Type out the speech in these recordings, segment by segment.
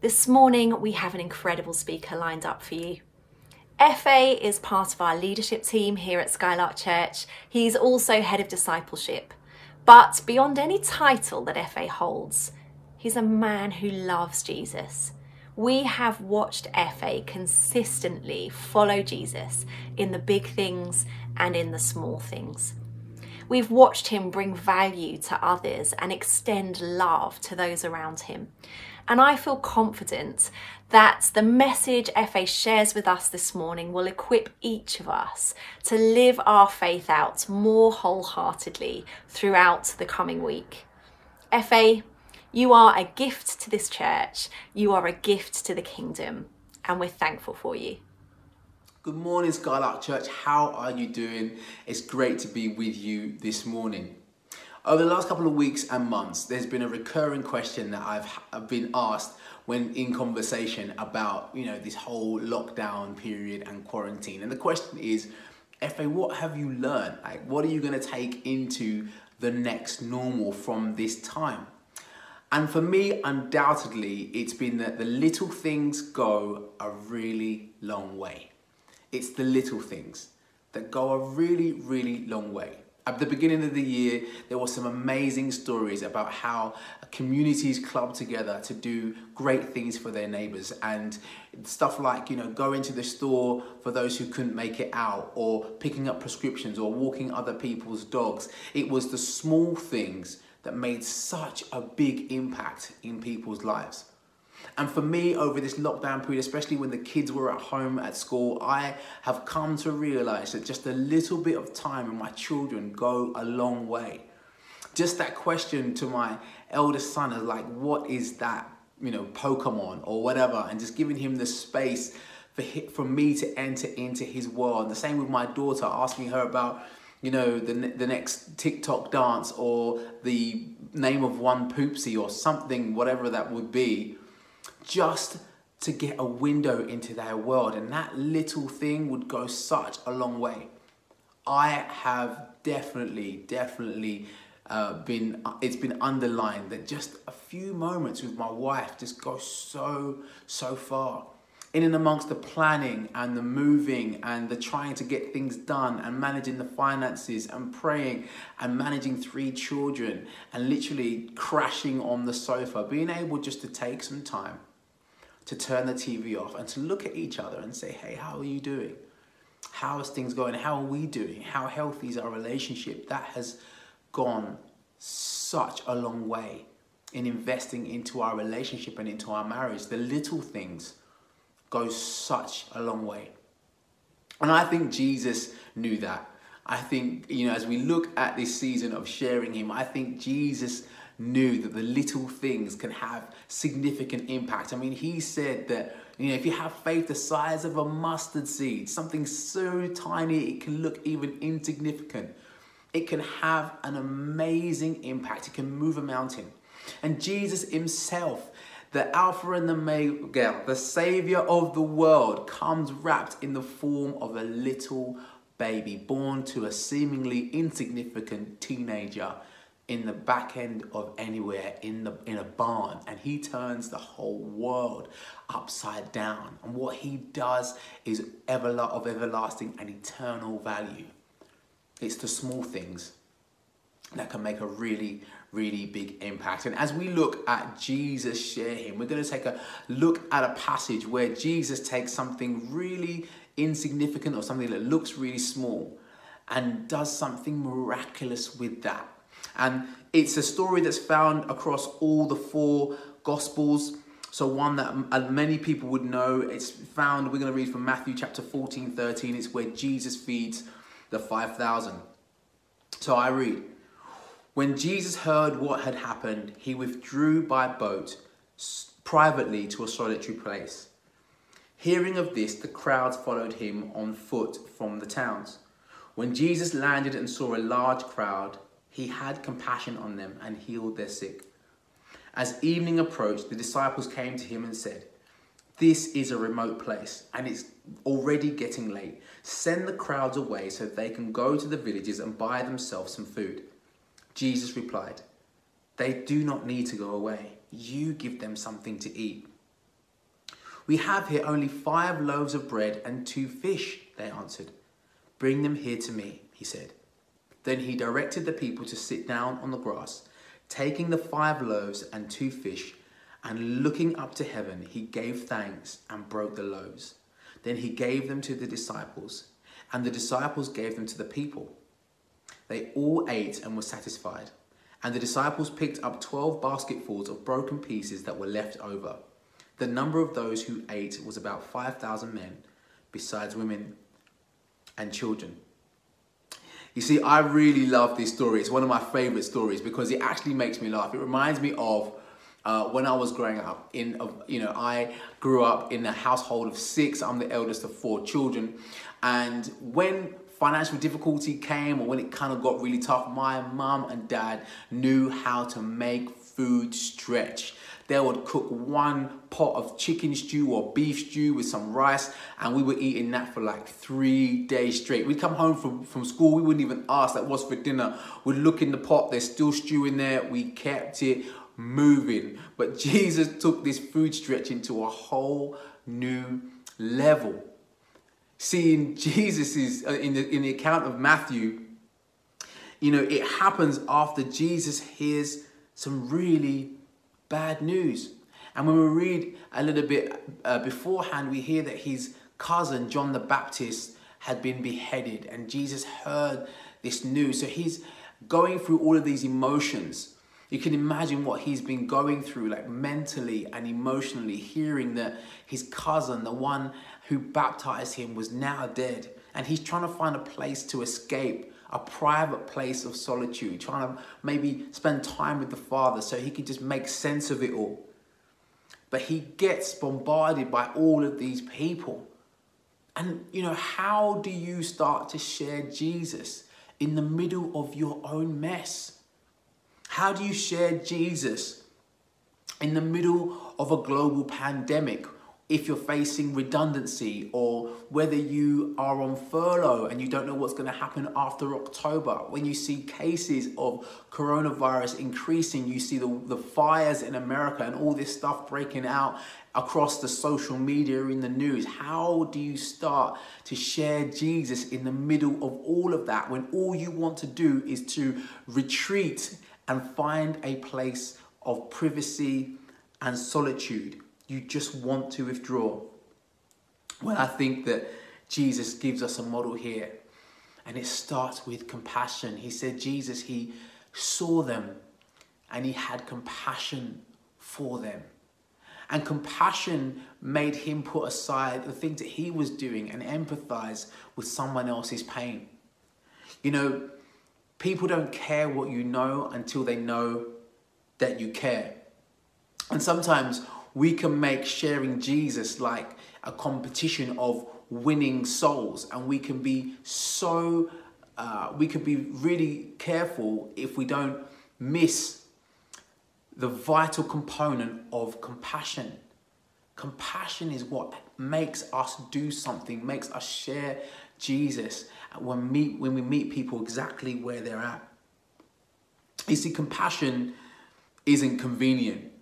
This morning, we have an incredible speaker lined up for you. FA is part of our leadership team here at Skylark Church. He's also head of discipleship. But beyond any title that FA holds, he's a man who loves Jesus. We have watched FA consistently follow Jesus in the big things and in the small things. We've watched him bring value to others and extend love to those around him. And I feel confident that the message FA shares with us this morning will equip each of us to live our faith out more wholeheartedly throughout the coming week. FA, you are a gift to this church, you are a gift to the kingdom, and we're thankful for you. Good morning, Skylark Church. How are you doing? It's great to be with you this morning. Over the last couple of weeks and months, there's been a recurring question that I've, I've been asked when in conversation about, you know, this whole lockdown period and quarantine. And the question is, FA, what have you learned? Like, what are you going to take into the next normal from this time? And for me, undoubtedly, it's been that the little things go a really long way. It's the little things that go a really, really long way. At the beginning of the year, there were some amazing stories about how communities club together to do great things for their neighbors and stuff like, you know, going to the store for those who couldn't make it out or picking up prescriptions or walking other people's dogs. It was the small things that made such a big impact in people's lives. And for me, over this lockdown period, especially when the kids were at home at school, I have come to realize that just a little bit of time with my children go a long way. Just that question to my eldest son is like, what is that, you know, Pokemon or whatever, and just giving him the space for, for me to enter into his world. The same with my daughter, asking her about, you know, the, the next TikTok dance or the name of one poopsie or something, whatever that would be just to get a window into their world. And that little thing would go such a long way. I have definitely, definitely uh, been, it's been underlined that just a few moments with my wife just go so, so far. In and amongst the planning and the moving and the trying to get things done and managing the finances and praying and managing three children and literally crashing on the sofa, being able just to take some time to turn the TV off and to look at each other and say, hey, how are you doing? How is things going? How are we doing? How healthy is our relationship? That has gone such a long way in investing into our relationship and into our marriage. The little things go such a long way. And I think Jesus knew that. I think, you know, as we look at this season of sharing Him, I think Jesus knew that the little things can have significant impact. I mean, he said that, you know, if you have faith the size of a mustard seed, something so tiny it can look even insignificant, it can have an amazing impact. It can move a mountain. And Jesus himself, the Alpha and the Omega, the Savior of the world, comes wrapped in the form of a little baby born to a seemingly insignificant teenager in the back end of anywhere in the in a barn and he turns the whole world upside down. And what he does is ever of everlasting and eternal value. It's the small things that can make a really really big impact. And as we look at jesus share him we're going to take a look at a passage where jesus takes something really insignificant or something that looks really small and does something miraculous with that and it's a story that's found across all the four Gospels. So, one that uh, many people would know. It's found, we're going to read from Matthew chapter 14, 13. It's where Jesus feeds the 5,000. So, I read When Jesus heard what had happened, he withdrew by boat privately to a solitary place. Hearing of this, the crowds followed him on foot from the towns. When Jesus landed and saw a large crowd, he had compassion on them and healed their sick. As evening approached, the disciples came to him and said, This is a remote place, and it's already getting late. Send the crowds away so they can go to the villages and buy themselves some food. Jesus replied, They do not need to go away. You give them something to eat. We have here only five loaves of bread and two fish, they answered. Bring them here to me, he said. Then he directed the people to sit down on the grass. Taking the five loaves and two fish, and looking up to heaven, he gave thanks and broke the loaves. Then he gave them to the disciples, and the disciples gave them to the people. They all ate and were satisfied. And the disciples picked up twelve basketfuls of broken pieces that were left over. The number of those who ate was about 5,000 men, besides women and children. You see, I really love this story. It's one of my favorite stories because it actually makes me laugh. It reminds me of uh, when I was growing up. In uh, you know, I grew up in a household of six. I'm the eldest of four children, and when financial difficulty came or when it kind of got really tough, my mum and dad knew how to make food stretch. They would cook one pot of chicken stew or beef stew with some rice, and we were eating that for like three days straight. We'd come home from, from school, we wouldn't even ask that what's for dinner. We'd look in the pot, there's still stew in there. We kept it moving. But Jesus took this food stretching to a whole new level. Seeing Jesus is uh, in the in the account of Matthew, you know, it happens after Jesus hears some really bad news. And when we read a little bit uh, beforehand, we hear that his cousin, John the Baptist, had been beheaded, and Jesus heard this news. So he's going through all of these emotions. You can imagine what he's been going through, like mentally and emotionally, hearing that his cousin, the one who baptized him, was now dead. And he's trying to find a place to escape, a private place of solitude, trying to maybe spend time with the Father so he can just make sense of it all. But he gets bombarded by all of these people. And, you know, how do you start to share Jesus in the middle of your own mess? How do you share Jesus in the middle of a global pandemic if you're facing redundancy or whether you are on furlough and you don't know what's going to happen after October, when you see cases of coronavirus increasing, you see the, the fires in America and all this stuff breaking out across the social media in the news. How do you start to share Jesus in the middle of all of that when all you want to do is to retreat and find a place of privacy and solitude? You just want to withdraw. Well, I think that Jesus gives us a model here, and it starts with compassion. He said, Jesus, he saw them and he had compassion for them. And compassion made him put aside the things that he was doing and empathize with someone else's pain. You know, people don't care what you know until they know that you care. And sometimes we can make sharing Jesus like a competition of winning souls, and we can be so, uh, we can be really careful if we don't miss the vital component of compassion. Compassion is what makes us do something, makes us share Jesus when, meet, when we meet people exactly where they're at. You see, compassion isn't convenient.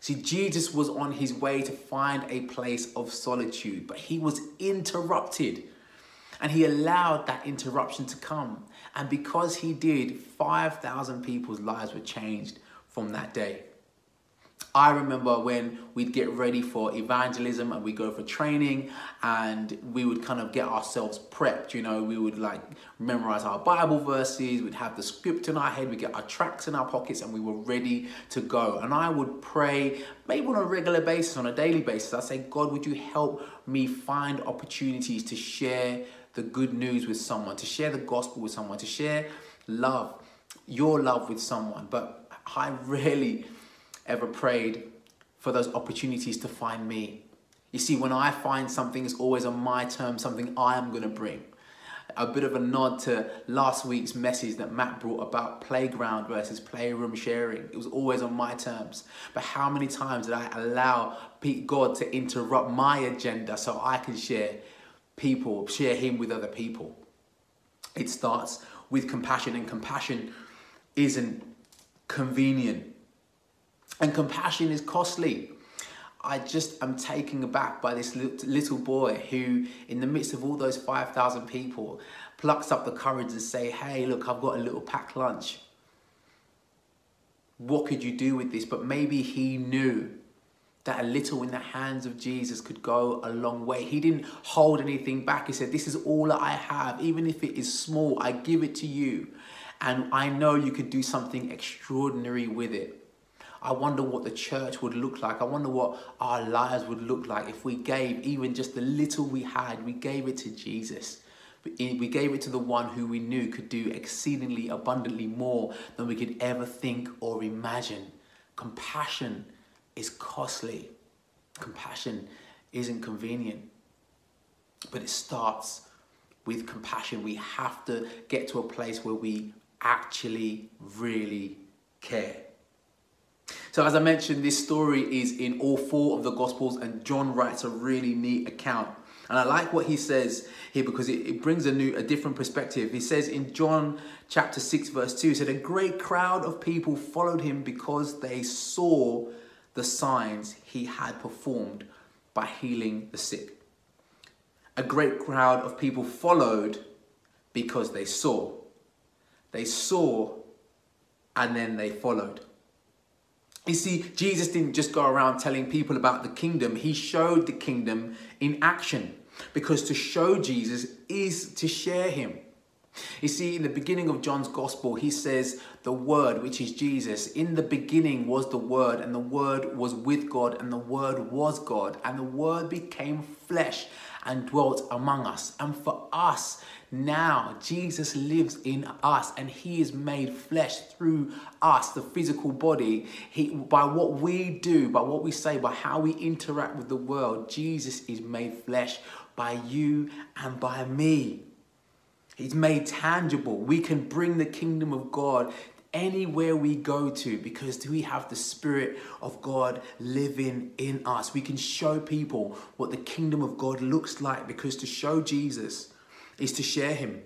See, Jesus was on his way to find a place of solitude, but he was interrupted. And he allowed that interruption to come. And because he did, 5,000 people's lives were changed from that day. I remember when we'd get ready for evangelism and we go for training and we would kind of get ourselves prepped, you know, we would like memorize our Bible verses, we'd have the script in our head, we'd get our tracts in our pockets and we were ready to go. And I would pray maybe on a regular basis, on a daily basis. I'd say, God, would you help me find opportunities to share the good news with someone, to share the gospel with someone, to share love, your love with someone. But I really ever prayed for those opportunities to find me. You see, when I find something, it's always on my terms, something I am going to bring. A bit of a nod to last week's message that Matt brought about playground versus playroom sharing. It was always on my terms. But how many times did I allow Pete God to interrupt my agenda so I can share people, share Him with other people? It starts with compassion, and compassion isn't convenient and compassion is costly. I just am taken aback by this little boy who, in the midst of all those 5,000 people, plucks up the courage and say, hey, look, I've got a little packed lunch. What could you do with this? But maybe he knew that a little in the hands of Jesus could go a long way. He didn't hold anything back. He said, This is all that I have. Even if it is small, I give it to you. And I know you could do something extraordinary with it. I wonder what the church would look like. I wonder what our lives would look like if we gave even just the little we had, we gave it to Jesus. We gave it to the one who we knew could do exceedingly abundantly more than we could ever think or imagine. Compassion is costly. Compassion isn't convenient. But it starts with compassion. We have to get to a place where we actually really care. So, as I mentioned, this story is in all four of the Gospels, and John writes a really neat account. And I like what he says here because it, it, brings a new, a different perspective. He says in John chapter 6, verse 2, he said, A great crowd of people followed him because they saw the signs he had performed by healing the sick. A great crowd of people followed because they saw. They saw and then they followed. You see, Jesus didn't just go around telling people about the kingdom, he showed the kingdom in action. Because to show Jesus is to share him. You see, in the beginning of John's gospel, he says, The Word, which is Jesus, in the beginning was the Word, and the Word was with God, and the Word was God, and the Word became flesh and dwelt among us. And for us, now Jesus lives in us and he is made flesh through us, the physical body. He, by what we do, by what we say, by how we interact with the world, Jesus is made flesh by you and by me. He's made tangible. We can bring the kingdom of God anywhere we go to because we have the Spirit of God living in us. We can show people what the kingdom of God looks like because to show Jesus is to share Him.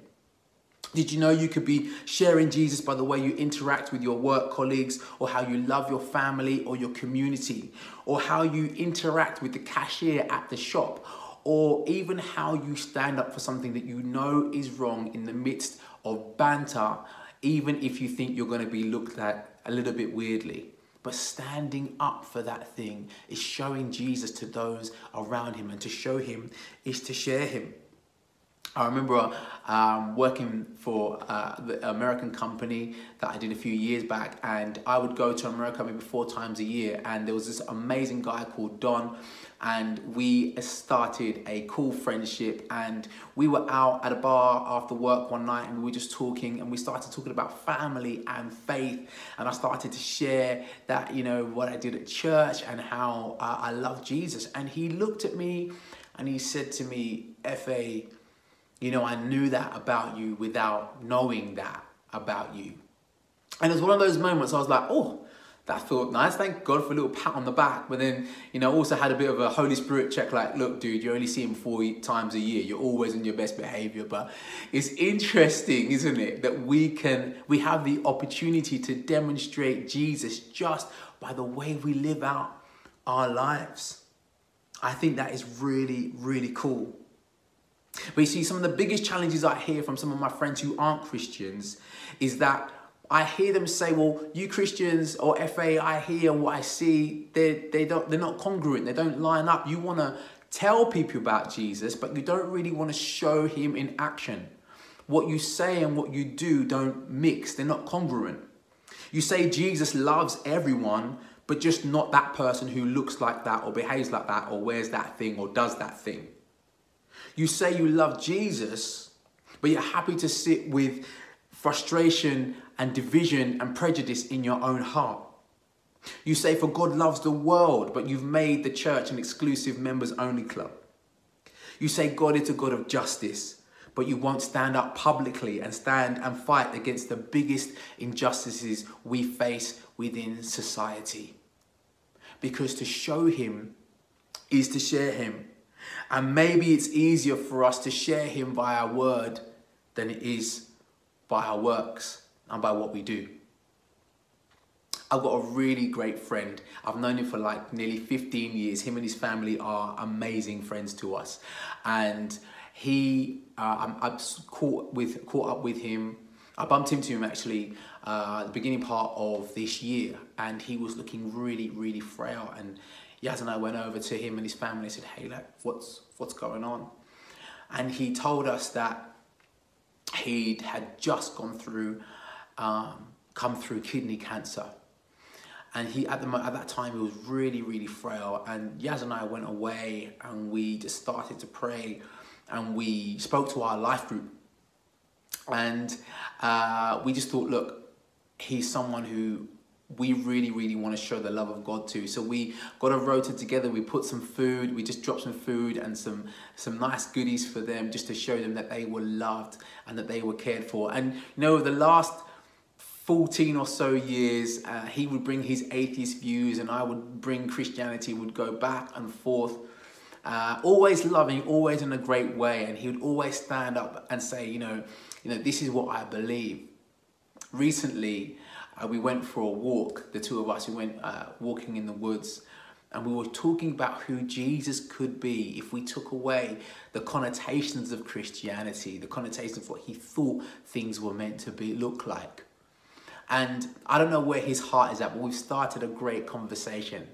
Did you know you could be sharing Jesus by the way you interact with your work colleagues, or how you love your family or your community, or how you interact with the cashier at the shop, or even how you stand up for something that you know is wrong in the midst of banter, even if you think you're going to be looked at a little bit weirdly. But standing up for that thing is showing Jesus to those around him, and to show him is to share him. I remember um, working for uh, the American company that I did a few years back, and I would go to America maybe four times a year. And there was this amazing guy called Don, and we started a cool friendship. And we were out at a bar after work one night, and we were just talking, and we started talking about family and faith. And I started to share that, you know, what I did at church and how uh, I love Jesus. And he looked at me and he said to me, Fa you know, I knew that about you without knowing that about you. And it was one of those moments I was like, oh, that felt nice. Thank God for a little pat on the back. But then, you know, also had a bit of a Holy Spirit check like, look, dude, you only see him four times a year. You're always in your best behavior. But it's interesting, isn't it, that we can, we have the opportunity to demonstrate Jesus just by the way we live out our lives. I think that is really, really cool. But you see, some of the biggest challenges I hear from some of my friends who aren't Christians is that I hear them say, well, you Christians or FA, I hear what I see, they, they don't, they're not congruent, they don't line up. You want to tell people about Jesus, but you don't really want to show him in action. What you say and what you do don't mix, they're not congruent. You say Jesus loves everyone, but just not that person who looks like that or behaves like that or wears that thing or does that thing. You say you love Jesus, but you're happy to sit with frustration and division and prejudice in your own heart. You say, For God loves the world, but you've made the church an exclusive members only club. You say God is a God of justice, but you won't stand up publicly and stand and fight against the biggest injustices we face within society. Because to show Him is to share Him. And maybe it's easier for us to share Him by our word than it is by our works and by what we do. I've got a really great friend. I've known him for like nearly 15 years. Him and his family are amazing friends to us. And he, uh, i have caught, with, caught up with him. I bumped into him actually uh, the beginning part of this year. And he was looking really, really frail. And Yaz and I went over to him and his family and said, hey, look, what's, what's going on? And he told us that he had just gone through, um, come through kidney cancer. And he at the at that time he was really really frail. And Yaz and I went away and we just started to pray and we spoke to our life group. And uh, we just thought look he's someone who we really really want to show the love of God to so we got a rota together we put some food we just dropped some food and some some nice goodies for them just to show them that they were loved and that they were cared for and you know the last 14 or so years, uh, he would bring his atheist views and I would bring Christianity, would go back and forth. Uh, always loving, always in a great way. And he would always stand up and say, you know, you know, this is what I believe. Recently, uh, we went for a walk, the two of us, we went uh, walking in the woods and we were talking about who Jesus could be if we took away the connotations of Christianity, the connotations of what he thought things were meant to be look like. And I don't know where his heart is at, but we've started a great conversation.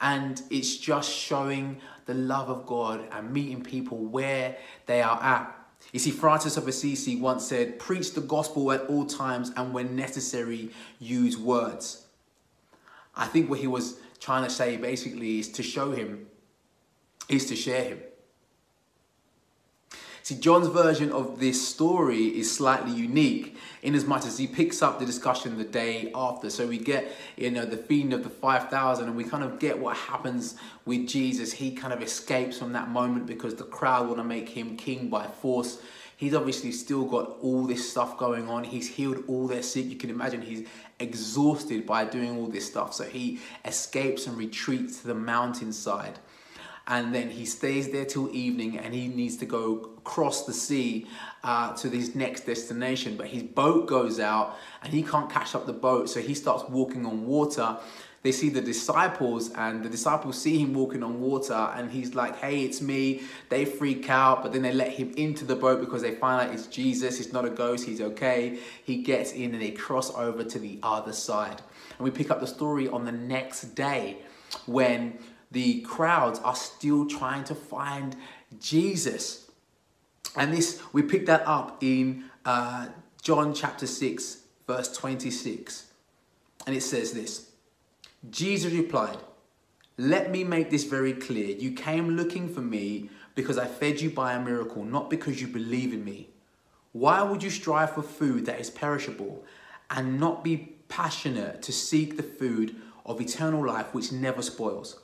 And it's just showing the love of God and meeting people where they are at. You see, Francis of Assisi once said, Preach the gospel at all times and when necessary, use words. I think what he was trying to say basically is to show him, is to share him. See, John's version of this story is slightly unique in as much as he picks up the discussion the day after. So we get, you know, the feeding of the 5,000 and we kind of get what happens with Jesus. He kind of escapes from that moment because the crowd want to make him king by force. He's obviously still got all this stuff going on. He's healed all their sick. You can imagine he's exhausted by doing all this stuff. So he escapes and retreats to the mountainside and then he stays there till evening and he needs to go across the sea uh, to his next destination. But his boat goes out and he can't catch up the boat so he starts walking on water. They see the disciples and the disciples see him walking on water and he's like hey it's me. They freak out but then they let him into the boat because they find out it's jesus. It's not a ghost. He's okay. He gets in and they cross over to the other side. And we pick up the story on the next day when the crowds are still trying to find Jesus. And this, we pick that up in uh, John chapter 6, verse 26. And it says this Jesus replied, Let me make this very clear. You came looking for me because I fed you by a miracle, not because you believe in me. Why would you strive for food that is perishable and not be passionate to seek the food of eternal life which never spoils?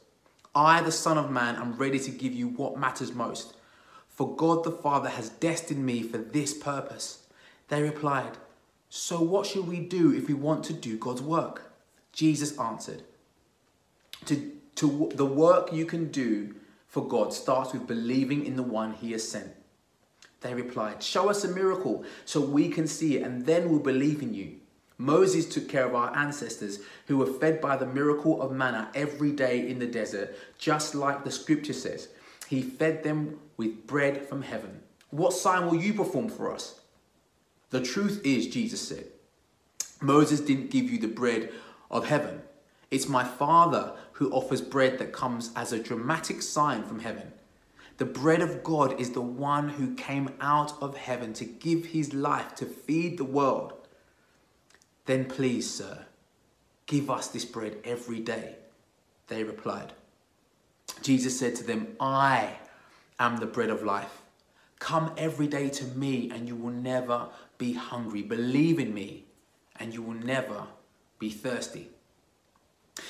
I, the Son of Man, am ready to give you what matters most. For God the Father has destined me for this purpose. They replied, So what should we do if we want to do God's work? Jesus answered, to, to the work you can do for God starts with believing in the one he has sent. They replied, Show us a miracle so we can see it, and then we'll believe in you. Moses took care of our ancestors who were fed by the miracle of manna every day in the desert, just like the scripture says. He fed them with bread from heaven. What sign will you perform for us? The truth is, Jesus said, Moses didn't give you the bread of heaven. It's my Father who offers bread that comes as a dramatic sign from heaven. The bread of God is the one who came out of heaven to give his life to feed the world. Then please, sir, give us this bread every day. They replied. Jesus said to them, I am the bread of life. Come every day to me and you will never be hungry. Believe in me and you will never be thirsty.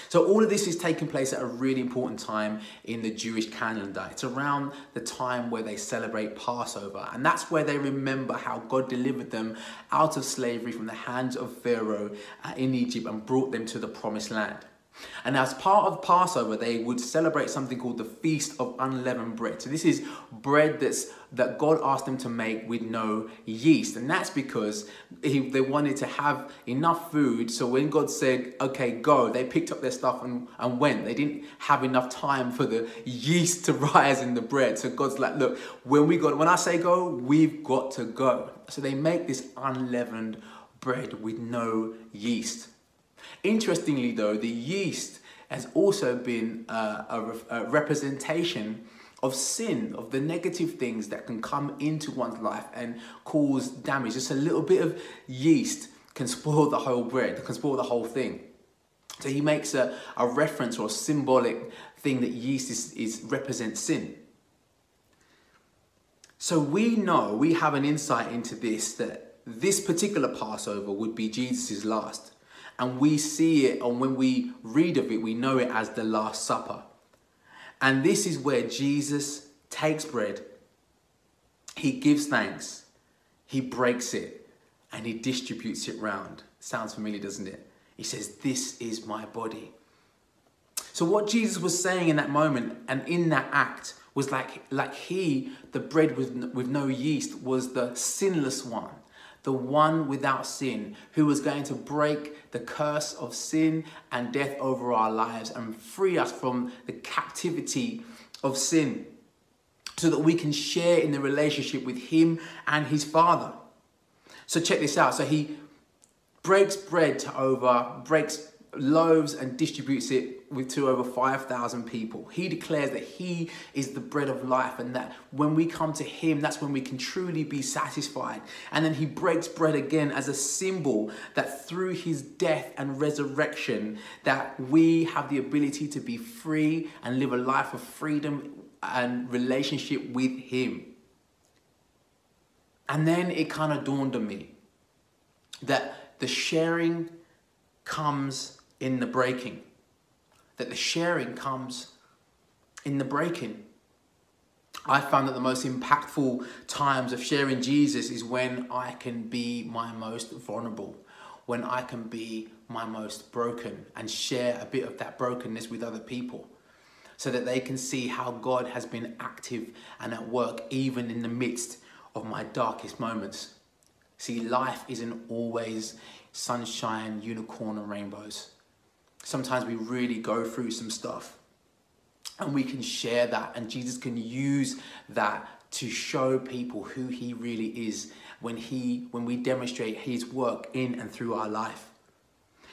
So all of this is taking place at a really important time in the Jewish calendar. It's around the time where they celebrate Passover. And that's where they remember how God delivered them out of slavery from the hands of Pharaoh uh, in Egypt and brought them to the promised land. And as part of Passover, they would celebrate something called the Feast of Unleavened Bread. So this is bread that's that God asked them to make with no yeast, and that's because he, they wanted to have enough food. So when God said, "Okay, go," they picked up their stuff and, and went. They didn't have enough time for the yeast to rise in the bread. So God's like, "Look, when we got when I say go, we've got to go." So they make this unleavened bread with no yeast. Interestingly, though, the yeast has also been uh, a, a representation of sin, of the negative things that can come into one's life and cause damage. Just a little bit of yeast can spoil the whole bread, can spoil the whole thing. So he makes a, a reference or a symbolic thing that yeast is, is represents sin. So we know, we have an insight into this, that this particular Passover would be Jesus' last and we see it, and when we read of it, we know it as the Last Supper. And this is where Jesus takes bread, he gives thanks, he breaks it, and he distributes it round. Sounds familiar, doesn't it? He says, This is my body. So, what Jesus was saying in that moment and in that act was like, like he, the bread with, with no yeast, was the sinless one the one without sin, who was going to break the curse of sin and death over our lives and free us from the captivity of sin so that we can share in the relationship with Him and His Father. So, check this out. So, He breaks bread to over, breaks loaves and distributes it with to over 5,000 people. He declares that he is the bread of life and that when we come to him, that's when we can truly be satisfied. And then he breaks bread again as a symbol that through his death and resurrection that we have the ability to be free and live a life of freedom and relationship with him. And then it kind of dawned on me that the sharing comes in the breaking, that the sharing comes in the breaking. I found that the most impactful times of sharing Jesus is when I can be my most vulnerable, when I can be my most broken and share a bit of that brokenness with other people so that they can see how God has been active and at work even in the midst of my darkest moments. See, life isn't always sunshine, unicorn, and rainbows sometimes we really go through some stuff and we can share that and Jesus can use that to show people who he really is when he when we demonstrate his work in and through our life.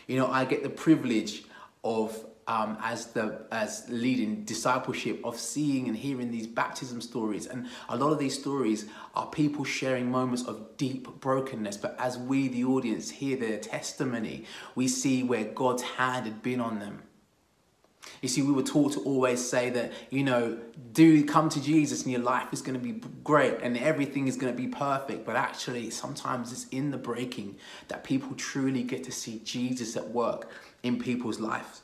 You know i get the privilege of um, as the as leading discipleship of seeing and hearing these baptism stories. And a lot of these stories are people sharing moments of deep brokenness. But as we the audience hear their testimony we see where god's hand had been on them. You see, we were taught to always say that, you know, do come to Jesus and your life is going to be great and everything is going to be perfect. But actually, sometimes it's in the breaking that people truly get to see Jesus at work in people's lives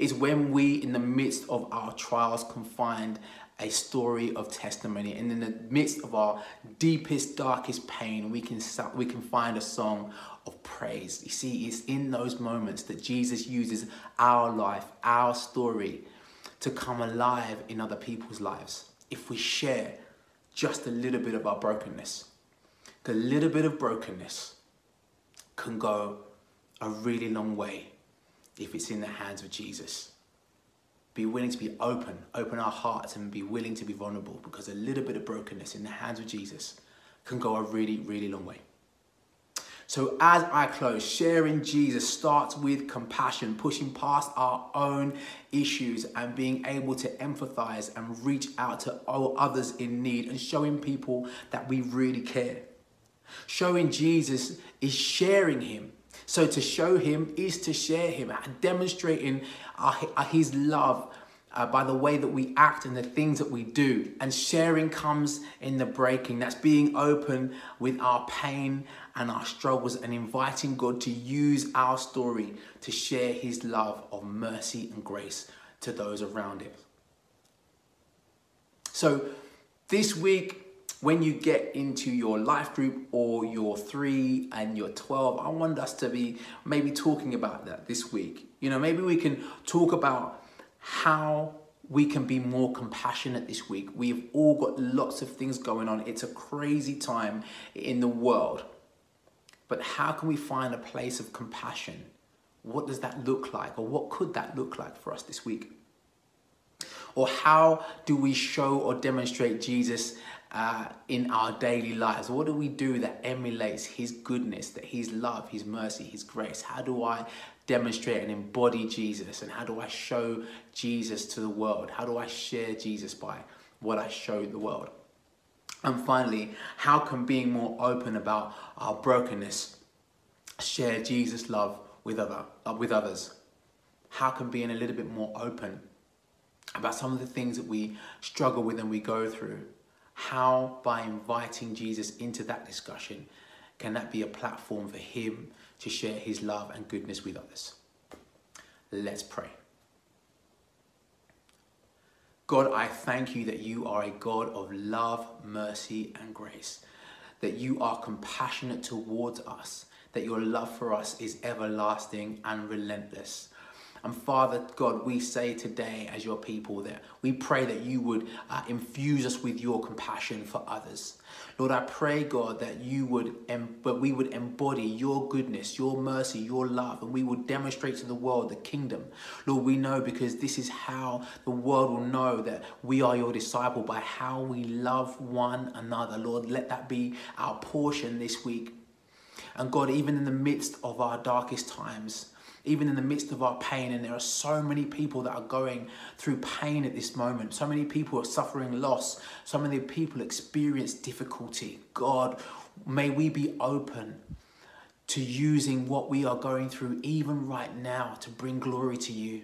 is when we, in the midst of our trials, can find a story of testimony. And in the midst of our deepest, darkest pain, we can, we can find a song of praise. You see, it's in those moments that Jesus uses our life, our story, to come alive in other people's lives. If we share just a little bit of our brokenness, a little bit of brokenness can go a really long way if it's in the hands of Jesus. Be willing to be open, open our hearts and be willing to be vulnerable because a little bit of brokenness in the hands of Jesus can go a really, really long way. So, as I close, sharing Jesus starts with compassion, pushing past our own issues and being able to empathize and reach out to others in need and showing people that we really care. Showing Jesus is sharing Him so to show him is to share him, demonstrating his love uh, by the way that we act and the things that we do. And sharing comes in the breaking. That's being open with our pain and our struggles and inviting God to use our story to share his love of mercy and grace to those around it. So this week, when you get into your life group or your three and your 12, I want us to be maybe talking about that this week. You know, maybe we can talk about how we can be more compassionate this week. We've all got lots of things going on. It's a crazy time in the world. But how can we find a place of compassion? What does that look like? Or what could that look like for us this week? Or how do we show or demonstrate Jesus uh, in our daily lives? What do we do that emulates His goodness, that His love, His mercy, His grace? How do I demonstrate and embody Jesus? And how do I show Jesus to the world? How do I share Jesus by what I show the world? And finally, how can being more open about our brokenness share Jesus' love with, other, uh, with others? How can being a little bit more open about some of the things that we struggle with and we go through how, by inviting Jesus into that discussion, can that be a platform for him to share his love and goodness with others? Let's pray. God, I thank you that you are a God of love, mercy, and grace, that you are compassionate towards us, that your love for us is everlasting and relentless. And Father God, we say today as your people that we pray that you would uh, infuse us with your compassion for others. Lord, I pray, God, that you would, but we would embody your goodness, your mercy, your love, and we would demonstrate to the world the kingdom. Lord, we know because this is how the world will know that we are your disciple by how we love one another. Lord, let that be our portion this week. And God, even in the midst of our darkest times, even in the midst of our pain. And there are so many people that are going through pain at this moment. So many people are suffering loss. So many people experience difficulty. God, may we be open to using what we are going through, even right now, to bring glory to you.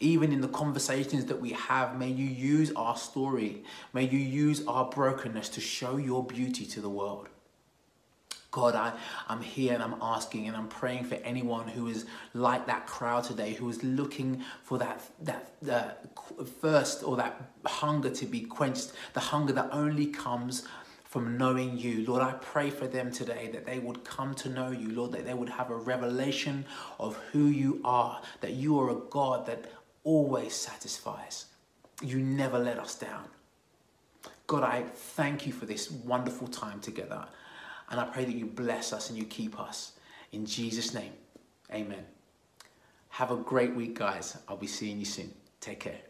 Even in the conversations that we have, may you use our story, may you use our brokenness to show your beauty to the world. God, I, I'm here and I'm asking and I'm praying for anyone who is like that crowd today, who is looking for that, that, that thirst or that hunger to be quenched, the hunger that only comes from knowing you. Lord, I pray for them today that they would come to know you, Lord, that they would have a revelation of who you are, that you are a God that always satisfies. You never let us down. God, I thank you for this wonderful time together. And I pray that you bless us and you keep us. In Jesus' name, amen. Have a great week, guys. I'll be seeing you soon. Take care.